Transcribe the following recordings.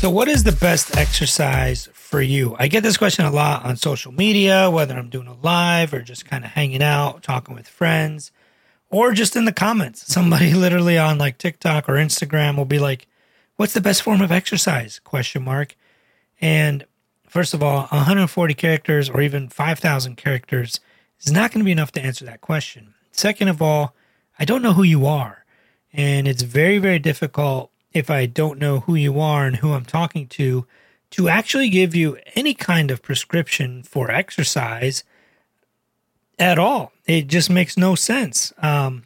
So, what is the best exercise for you? I get this question a lot on social media, whether I'm doing a live or just kind of hanging out, talking with friends, or just in the comments. Somebody literally on like TikTok or Instagram will be like, "What's the best form of exercise?" question mark. And first of all, 140 characters or even 5,000 characters is not going to be enough to answer that question. Second of all, I don't know who you are, and it's very very difficult if I don't know who you are and who I'm talking to, to actually give you any kind of prescription for exercise at all. It just makes no sense. Um,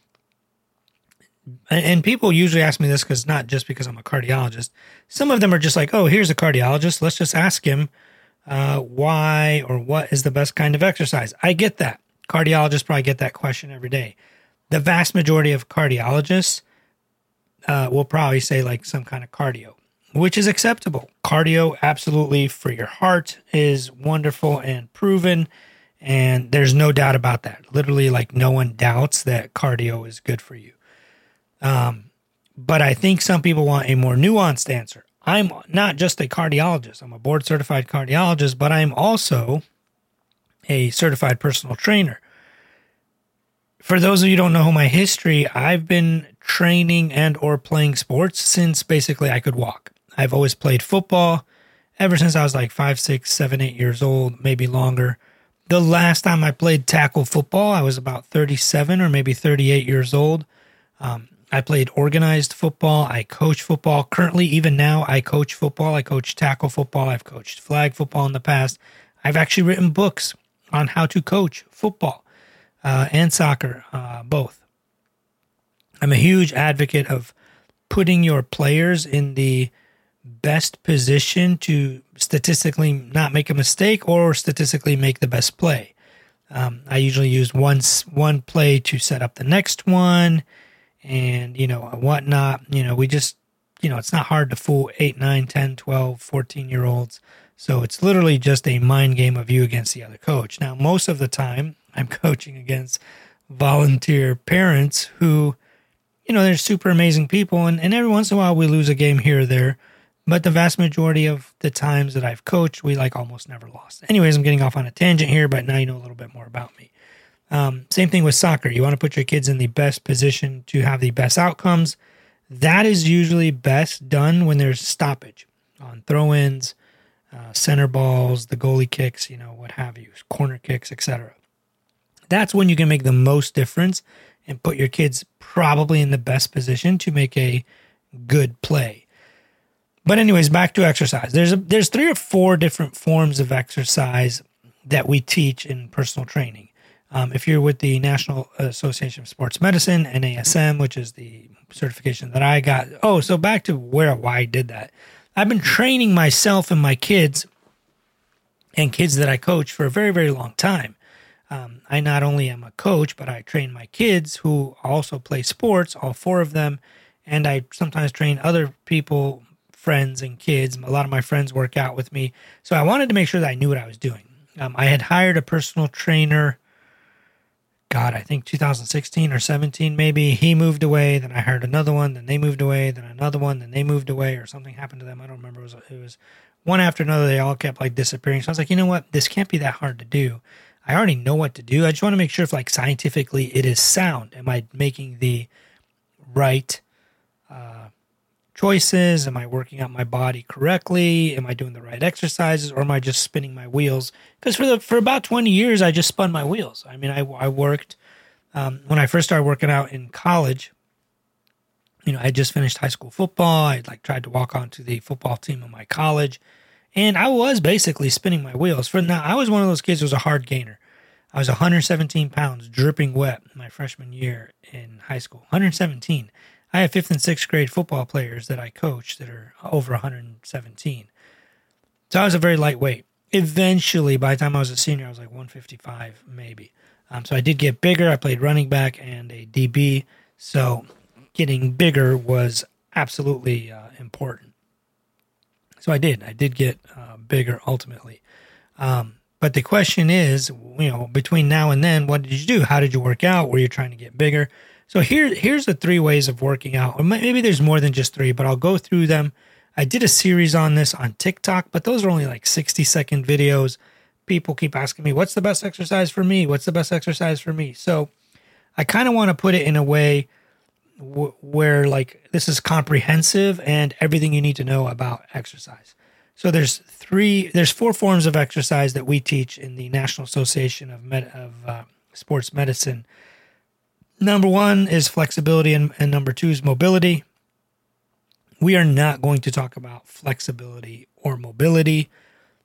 and people usually ask me this because not just because I'm a cardiologist. Some of them are just like, oh, here's a cardiologist. Let's just ask him uh, why or what is the best kind of exercise. I get that. Cardiologists probably get that question every day. The vast majority of cardiologists uh, will probably say like some kind of cardio, which is acceptable. Cardio, absolutely, for your heart is wonderful and proven. And there's no doubt about that. Literally, like no one doubts that cardio is good for you. Um, but I think some people want a more nuanced answer. I'm not just a cardiologist, I'm a board certified cardiologist, but I'm also a certified personal trainer for those of you don't know my history, I've been training and or playing sports since basically I could walk. I've always played football ever since I was like five, six, seven, eight years old, maybe longer. The last time I played tackle football, I was about 37 or maybe 38 years old. Um, I played organized football. I coach football. Currently, even now, I coach football. I coach tackle football. I've coached flag football in the past. I've actually written books on how to coach football uh, and soccer, uh, both. I'm a huge advocate of putting your players in the best position to statistically not make a mistake or statistically make the best play. Um, I usually use one one play to set up the next one, and you know whatnot. You know, we just you know it's not hard to fool 8, 9, 10, 12, 14 year olds. So it's literally just a mind game of you against the other coach. Now, most of the time, I'm coaching against volunteer parents who, you know, they're super amazing people. And, and every once in a while we lose a game here or there. But the vast majority of the times that I've coached, we like almost never lost. Anyways, I'm getting off on a tangent here, but now you know a little bit more about me. Um, same thing with soccer. You want to put your kids in the best position to have the best outcomes. That is usually best done when there's stoppage on throw ins, uh, center balls, the goalie kicks, you know, what have you, corner kicks, etc. That's when you can make the most difference and put your kids probably in the best position to make a good play. But anyways, back to exercise. There's a, there's three or four different forms of exercise that we teach in personal training. Um, if you're with the National Association of Sports Medicine, NASM, which is the certification that I got. Oh, so back to where why I did that. I've been training myself and my kids and kids that I coach for a very, very long time. Um, I not only am a coach, but I train my kids who also play sports, all four of them, and I sometimes train other people, friends and kids. A lot of my friends work out with me, so I wanted to make sure that I knew what I was doing. Um, I had hired a personal trainer. God, I think 2016 or 17, maybe. He moved away. Then I hired another one. Then they moved away. Then another one. Then they moved away, or something happened to them. I don't remember. It was, it was one after another. They all kept like disappearing. So I was like, you know what? This can't be that hard to do. I already know what to do. I just want to make sure if like scientifically it is sound. Am I making the right uh, choices? Am I working out my body correctly? Am I doing the right exercises, or am I just spinning my wheels? Because for the for about twenty years, I just spun my wheels. I mean, I I worked um, when I first started working out in college. You know, I just finished high school football. I like tried to walk onto the football team of my college and I was basically spinning my wheels. For now, I was one of those kids who was a hard gainer. I was 117 pounds, dripping wet, my freshman year in high school. 117. I have fifth and sixth grade football players that I coach that are over 117. So I was a very lightweight. Eventually, by the time I was a senior, I was like 155, maybe. Um, so I did get bigger. I played running back and a DB. So getting bigger was absolutely uh, important. So I did. I did get uh, bigger ultimately. Um, but the question is, you know, between now and then, what did you do? How did you work out? Were you trying to get bigger? So here, here's the three ways of working out. Or maybe there's more than just three, but I'll go through them I did a series on this on TikTok, but those are only like 60 second videos. People keep asking me, what's the best exercise for me? What's the best exercise for me? So I kind of want to put it in a way w- where like this is comprehensive and everything you need to know about exercise. So there's three, there's four forms of exercise that we teach in the National Association of, Med- of uh, Sports Medicine. Number one is flexibility, and, and number two is mobility. We are not going to talk about flexibility or mobility.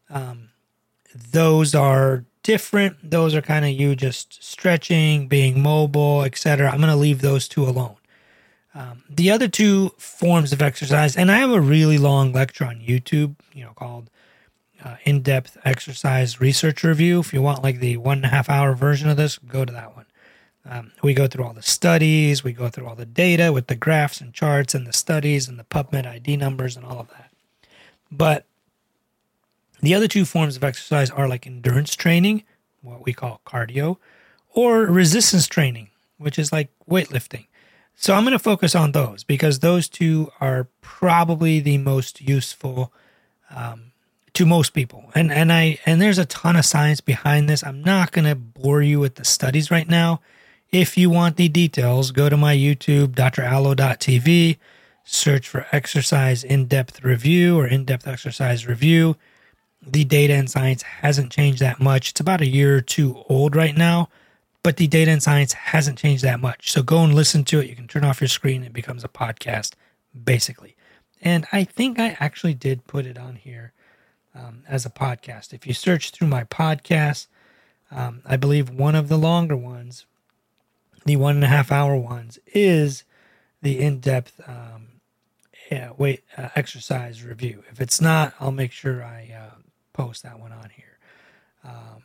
Um, those are different. Those are kind of you just stretching, being mobile, etc. I'm going to leave those two alone. Um, the other two forms of exercise, and I have a really long lecture on YouTube, you know, called uh, "In Depth Exercise Research Review." If you want like the one and a half hour version of this, go to that one. Um, we go through all the studies, we go through all the data with the graphs and charts and the studies and the PubMed ID numbers and all of that. But the other two forms of exercise are like endurance training, what we call cardio, or resistance training, which is like weightlifting. So I'm going to focus on those because those two are probably the most useful um, to most people. And and I and there's a ton of science behind this. I'm not going to bore you with the studies right now. If you want the details, go to my YouTube, dralo.tv, search for exercise in depth review or in depth exercise review. The data and science hasn't changed that much. It's about a year or two old right now but the data and science hasn't changed that much. So go and listen to it. You can turn off your screen. It becomes a podcast, basically. And I think I actually did put it on here um, as a podcast. If you search through my podcast, um, I believe one of the longer ones, the one and a half hour ones, is the in depth um, yeah, weight uh, exercise review. If it's not, I'll make sure I uh, post that one on here. Um,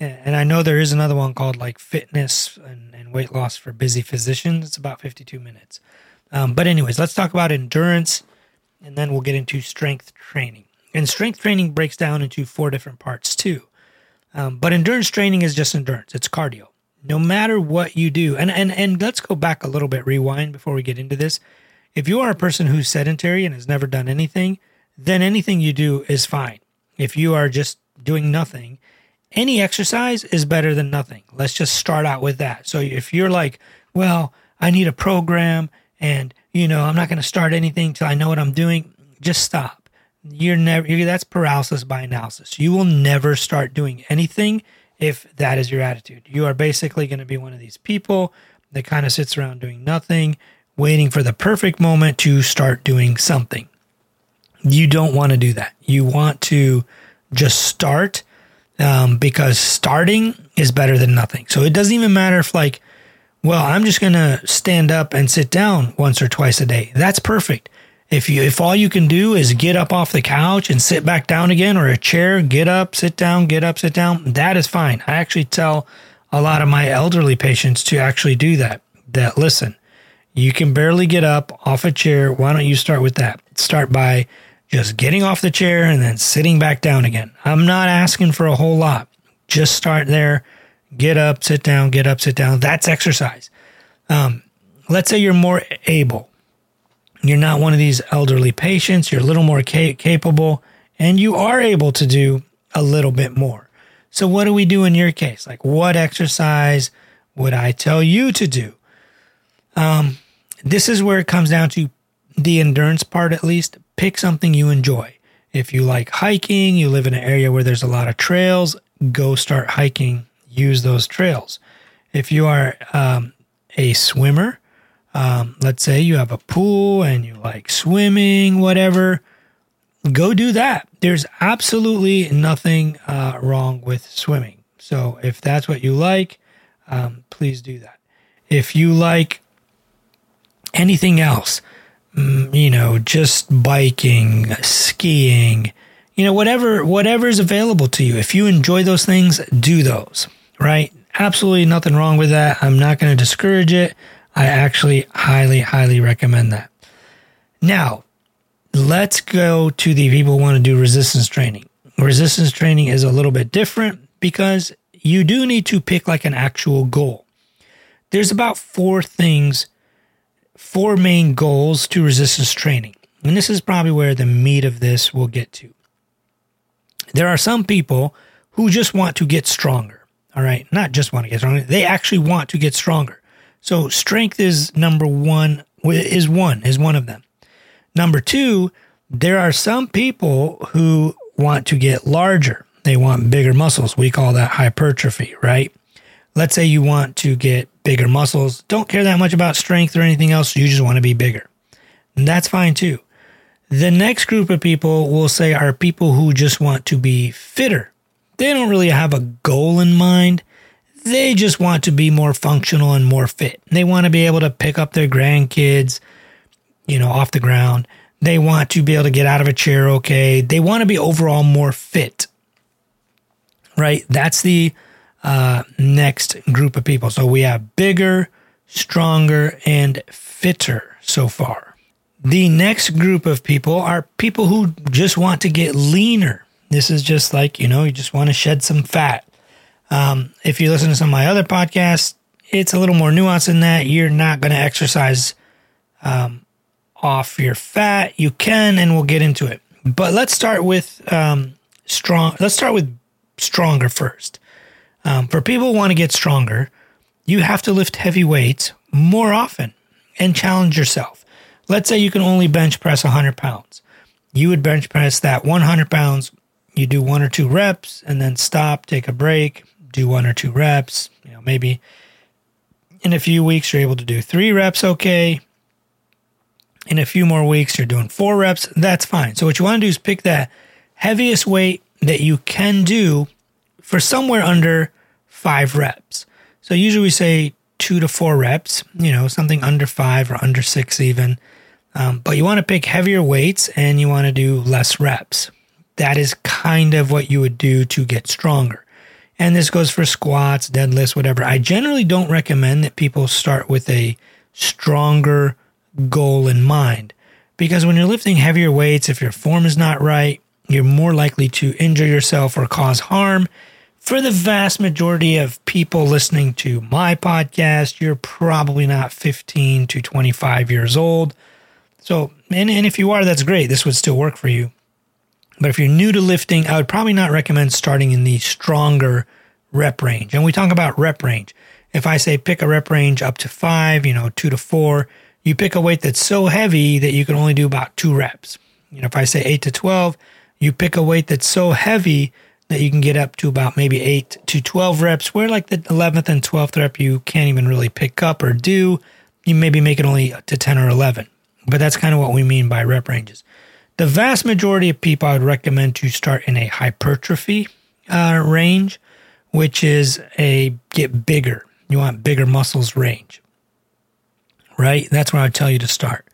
and I know there is another one called like fitness and, and weight loss for busy physicians. It's about 52 minutes. Um, but, anyways, let's talk about endurance and then we'll get into strength training. And strength training breaks down into four different parts too. Um, but endurance training is just endurance, it's cardio. No matter what you do, and, and, and let's go back a little bit, rewind before we get into this. If you are a person who's sedentary and has never done anything, then anything you do is fine. If you are just doing nothing, any exercise is better than nothing. Let's just start out with that. So if you're like, well, I need a program and, you know, I'm not going to start anything till I know what I'm doing, just stop. You're never, you're, that's paralysis by analysis. You will never start doing anything if that is your attitude. You are basically going to be one of these people that kind of sits around doing nothing, waiting for the perfect moment to start doing something. You don't want to do that. You want to just start um, because starting is better than nothing. So it doesn't even matter if, like, well, I'm just going to stand up and sit down once or twice a day. That's perfect. If you if all you can do is get up off the couch and sit back down again or a chair, get up, sit down, get up, sit down, that is fine. I actually tell a lot of my elderly patients to actually do that. That listen, you can barely get up off a chair. Why don't you start with that? Start by just getting off the chair and then sitting back down again. I'm not asking for a whole lot. Just start there, get up, sit down, get up, sit down. That's exercise. Um, let's say you're more able. You're not one of these elderly patients. You're a little more ca- capable and you are able to do a little bit more. So, what do we do in your case? Like, what exercise would I tell you to do? Um, this is where it comes down to the endurance part, at least pick something you enjoy. If you like hiking, you live in an area where there's a lot of trails, go start hiking, use those trails. If you are um, a swimmer, um, let's say you have a pool and you like swimming, whatever, go do that. There's absolutely nothing uh, wrong with swimming. So if that's what you like, um, please do that. If you like anything else, you know, just biking, skiing, you know, whatever whatever is available to you. If you enjoy those things, do those, right? Absolutely nothing wrong with that. I'm not going to discourage it. I actually highly highly recommend that. Now, let's go to the people who want to do resistance training. Resistance training is a little bit different because you do need to pick like an actual goal. There's about four things four main goals to resistance training. and this is probably where the meat of this will get to. There are some people who just want to get stronger. All right. Not just want to get stronger. They actually want to get stronger. So strength is number one, is one, is one of them. Number two, there are some people who want to get larger. They want bigger muscles. We call that hypertrophy, right? Let's say you want to get bigger muscles. Don't care that much about strength or anything else. You just want to be bigger. And that's fine too. The next group of people we'll say are people who just want to be fitter. They don't really have a goal in mind. They just want to be more functional and more fit. They want to be able to pick up their grandkids, you know, off the ground. They want to be able to get out of a chair okay. They want to be overall more fit. Right? That's the uh, next group of people. So we have bigger, stronger, and fitter so far. The next group of people are people who just want to get leaner. This is just like, you know, you just want to shed some fat. Um, if you listen to some of my other podcasts, it's a little more nuanced than that. You're not going to exercise um, off your fat. You can, and we'll get into it. But let's start with um, strong. Let's start with stronger first. Um, for people who want to get stronger, you have to lift heavy weights more often and challenge yourself. Let's say you can only bench press 100 pounds. You would bench press that 100 pounds. You do one or two reps and then stop, take a break, do one or two reps. You know, maybe in a few weeks you're able to do three reps okay. In a few more weeks you're doing four reps. That's fine. So what you want to do is pick that heaviest weight that you can do for somewhere under five reps. So usually we say two to four reps, you know, something under five or under six even. Um, but you want to pick heavier weights and you want to do less reps. That is kind of what you would do to get stronger. And this goes for squats, deadlifts, whatever. I generally don't recommend that people start with a stronger goal in mind because when you're lifting heavier weights, if your form is not right, you're more likely to injure yourself or cause harm for the vast majority of people listening to my podcast, you're probably not 15 to 25 years old. So, and, and if you are, that's great. This would still work for you. But if you're new to lifting, I would probably not recommend starting in the stronger rep range. And we talk about rep range. If I say pick a rep range up to five, you know, two to four, you pick a weight that's so heavy that you can only do about two reps. You know, if I say eight to 12, you pick a weight that's so heavy that you can get up to about maybe 8 to 12 reps, where like the 11th and 12th rep you can't even really pick up or do. You maybe make it only to 10 or 11. But that's kind of what we mean by rep ranges. The vast majority of people I would recommend to start in a hypertrophy uh, range, which is a get bigger. You want bigger muscles range, right? That's where I would tell you to start.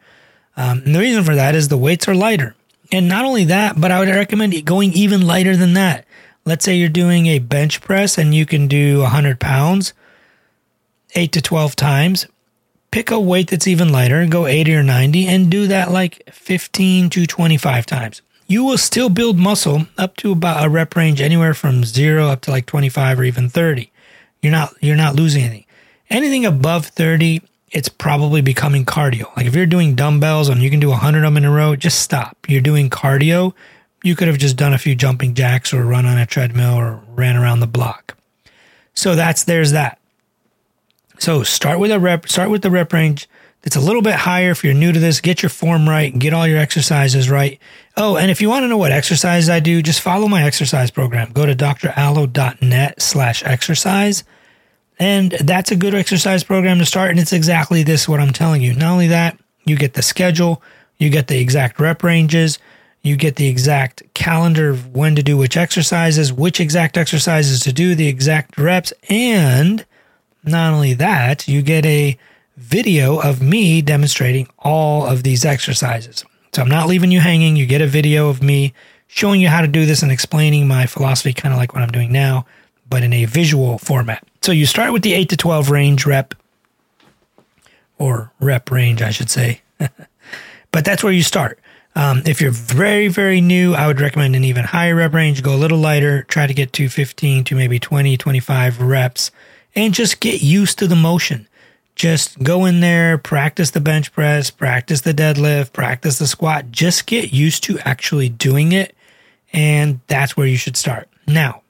Um, and the reason for that is the weights are lighter. And not only that, but I would recommend going even lighter than that. Let's say you're doing a bench press and you can do 100 pounds, 8 to 12 times. Pick a weight that's even lighter go 80 or 90 and do that like 15 to 25 times. You will still build muscle up to about a rep range anywhere from 0 up to like 25 or even 30. You're not you're not losing anything. Anything above 30 it's probably becoming cardio. Like if you're doing dumbbells and you can do 100 of them in a row, just stop. You're doing cardio. You could have just done a few jumping jacks or run on a treadmill or ran around the block. So that's there's that. So start with a rep, start with the rep range that's a little bit higher if you're new to this. Get your form right, get all your exercises right. Oh, and if you want to know what exercises I do, just follow my exercise program. Go to dralo.net slash exercise and that's a good exercise program to start. And it's exactly this what I'm telling you. Not only that, you get the schedule, you get the exact rep ranges, you get the exact calendar of when to do which exercises, which exact exercises to do, the exact reps, and not only that, you get a video of me demonstrating all of these exercises. So I'm not leaving you hanging. You get a video of me showing you how to do this and explaining my philosophy, kind of like what I'm doing now, but in a visual format. So you start with the 8 to 12 range rep, or rep range, I should say. but that's where you start. Um, if you're very, very new, I would recommend an even higher rep range. Go a little lighter, try to get to 15 to maybe 20, 25 reps, and just get used to the motion. just go in there, practice the bench press, practice the deadlift, practice the squat. Just get used to actually doing it. And that's where you should start. Now,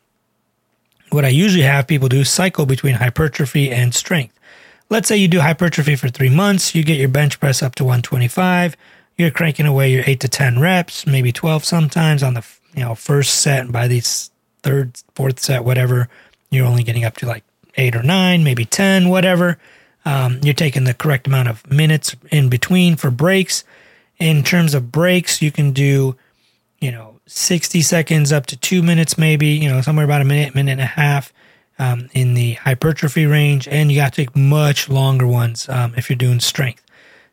what I usually have people do is cycle between hypertrophy and strength. Let's say you do hypertrophy for three months, you get your bench press up to 125, you're cranking away your eight to 10 reps, maybe 12 sometimes on the you know first set. And by the third, fourth set, whatever, you're only getting up to like eight or nine, maybe 10, whatever. Um, you're taking the correct amount of minutes in between for breaks. In terms of breaks, you can do, you know, 60 seconds up to two minutes, maybe, you know, somewhere about a minute, minute and a half um, in the hypertrophy range. And you got to take much longer ones um, if you're doing strength.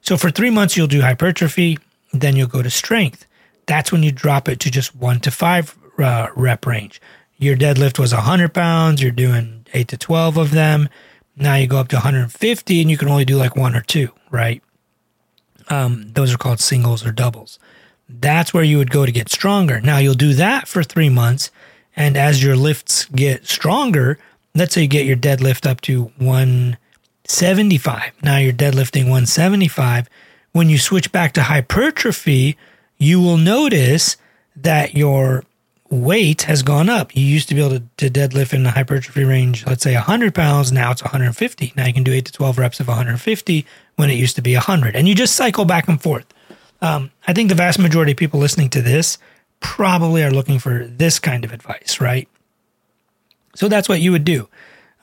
So for three months, you'll do hypertrophy, then you'll go to strength. That's when you drop it to just one to five uh, rep range. Your deadlift was 100 pounds, you're doing eight to 12 of them. Now you go up to 150 and you can only do like one or two, right? Um, those are called singles or doubles. That's where you would go to get stronger. Now you'll do that for three months. And as your lifts get stronger, let's say you get your deadlift up to 175. Now you're deadlifting 175. When you switch back to hypertrophy, you will notice that your weight has gone up. You used to be able to, to, deadlift in the hypertrophy range, let's say 100 pounds. Now it's 150. Now you can do 8 to 12 reps of 150 when it used to be 100. And you just cycle back and forth. Um, I think the vast majority of people listening to this probably are looking for this kind of advice, right? So that's what you would do.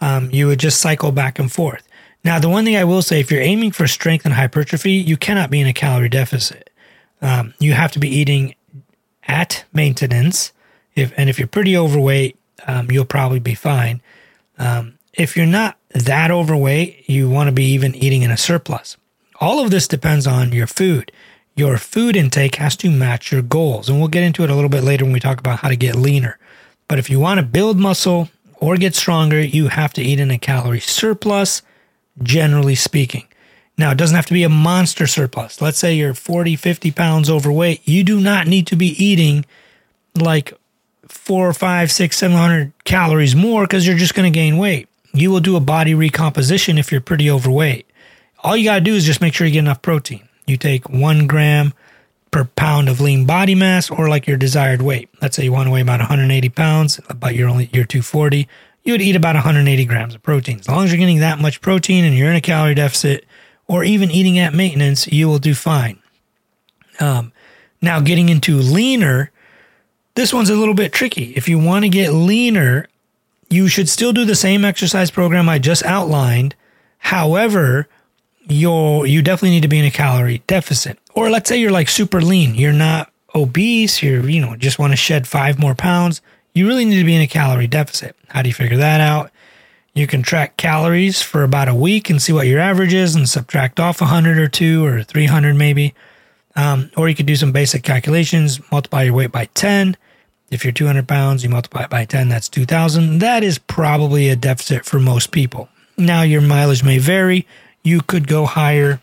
Um, you would just cycle back and forth. Now, the one thing I will say if you're aiming for strength and hypertrophy, you cannot be in a calorie deficit. Um, you have to be eating at maintenance if and if you're pretty overweight, um, you'll probably be fine. Um, if you're not that overweight, you want to be even eating in a surplus. All of this depends on your food. Your food intake has to match your goals, and we'll get into it a little bit later when we talk about how to get leaner. But if you want to build muscle or get stronger, you have to eat in a calorie surplus, generally speaking. Now, it doesn't have to be a monster surplus. Let's say you're 40, 50 pounds overweight. You do not need to be eating like four five, six, seven hundred calories more because you're just going to gain weight. You will do a body recomposition if you're pretty overweight. All you got to do is just make sure you get enough protein. You take one gram per pound of lean body mass or like your desired weight. Let's say you want to weigh about 180 pounds, but you're only you're 240. You would eat about 180 grams of protein. As long as you're getting that much protein and you're in a calorie deficit, or even eating at maintenance, you will do fine. Um, now, getting into leaner, this one's a little bit tricky. If you want to get leaner, you should still do the same exercise program I just outlined. However, you're, you definitely need to be in a calorie deficit. Or let's say you're like super lean. You're not obese. You're, you know, just want to shed five more pounds. You really need to be in a calorie deficit. How do you figure that out? You can track calories for about a week and see what your average is and subtract off 100 or 2 or 300 maybe. Um, or you could do some basic calculations, multiply your weight by 10. If you're 200 pounds, you multiply it by 10, that's 2,000. That is probably a deficit for most people. Now, your mileage may vary. You could go higher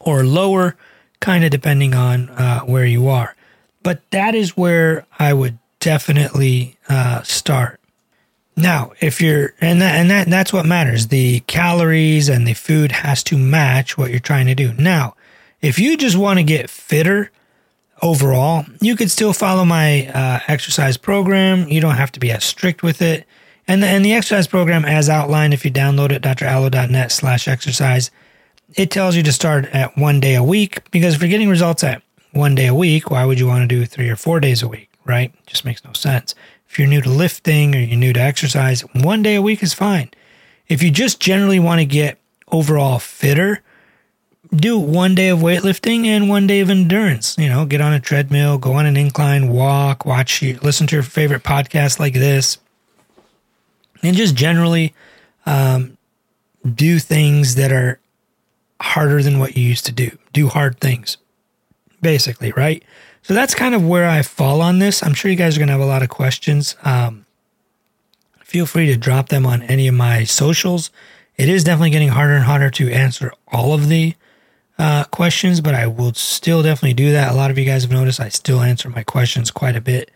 or lower, kind of depending on uh, where you are. But that is where I would definitely uh, start. Now, if you're and that and that that's what matters. The calories and the food has to match what you're trying to do. Now, if you just want to get fitter overall, you could still follow my uh, exercise program. You don't have to be as strict with it. And the, and the exercise program, as outlined, if you download it, dralo.net slash exercise, it tells you to start at one day a week because if you're getting results at one day a week, why would you want to do three or four days a week, right? Just makes no sense. If you're new to lifting or you're new to exercise, one day a week is fine. If you just generally want to get overall fitter, do one day of weightlifting and one day of endurance. You know, get on a treadmill, go on an incline, walk, watch, listen to your favorite podcast like this, and just generally um, do things that are harder than what you used to do. Do hard things, basically, right? So that's kind of where I fall on this. I'm sure you guys are going to have a lot of questions. Um, feel free to drop them on any of my socials. It is definitely getting harder and harder to answer all of the uh, questions, but I will still definitely do that. A lot of you guys have noticed I still answer my questions quite a bit.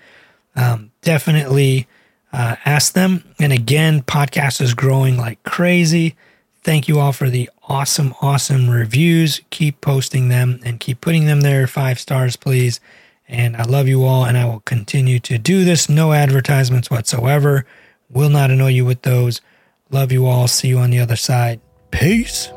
Um, definitely uh, ask them. And again, podcast is growing like crazy. Thank you all for the awesome, awesome reviews. Keep posting them and keep putting them there. Five stars, please. And I love you all, and I will continue to do this. No advertisements whatsoever. Will not annoy you with those. Love you all. See you on the other side. Peace.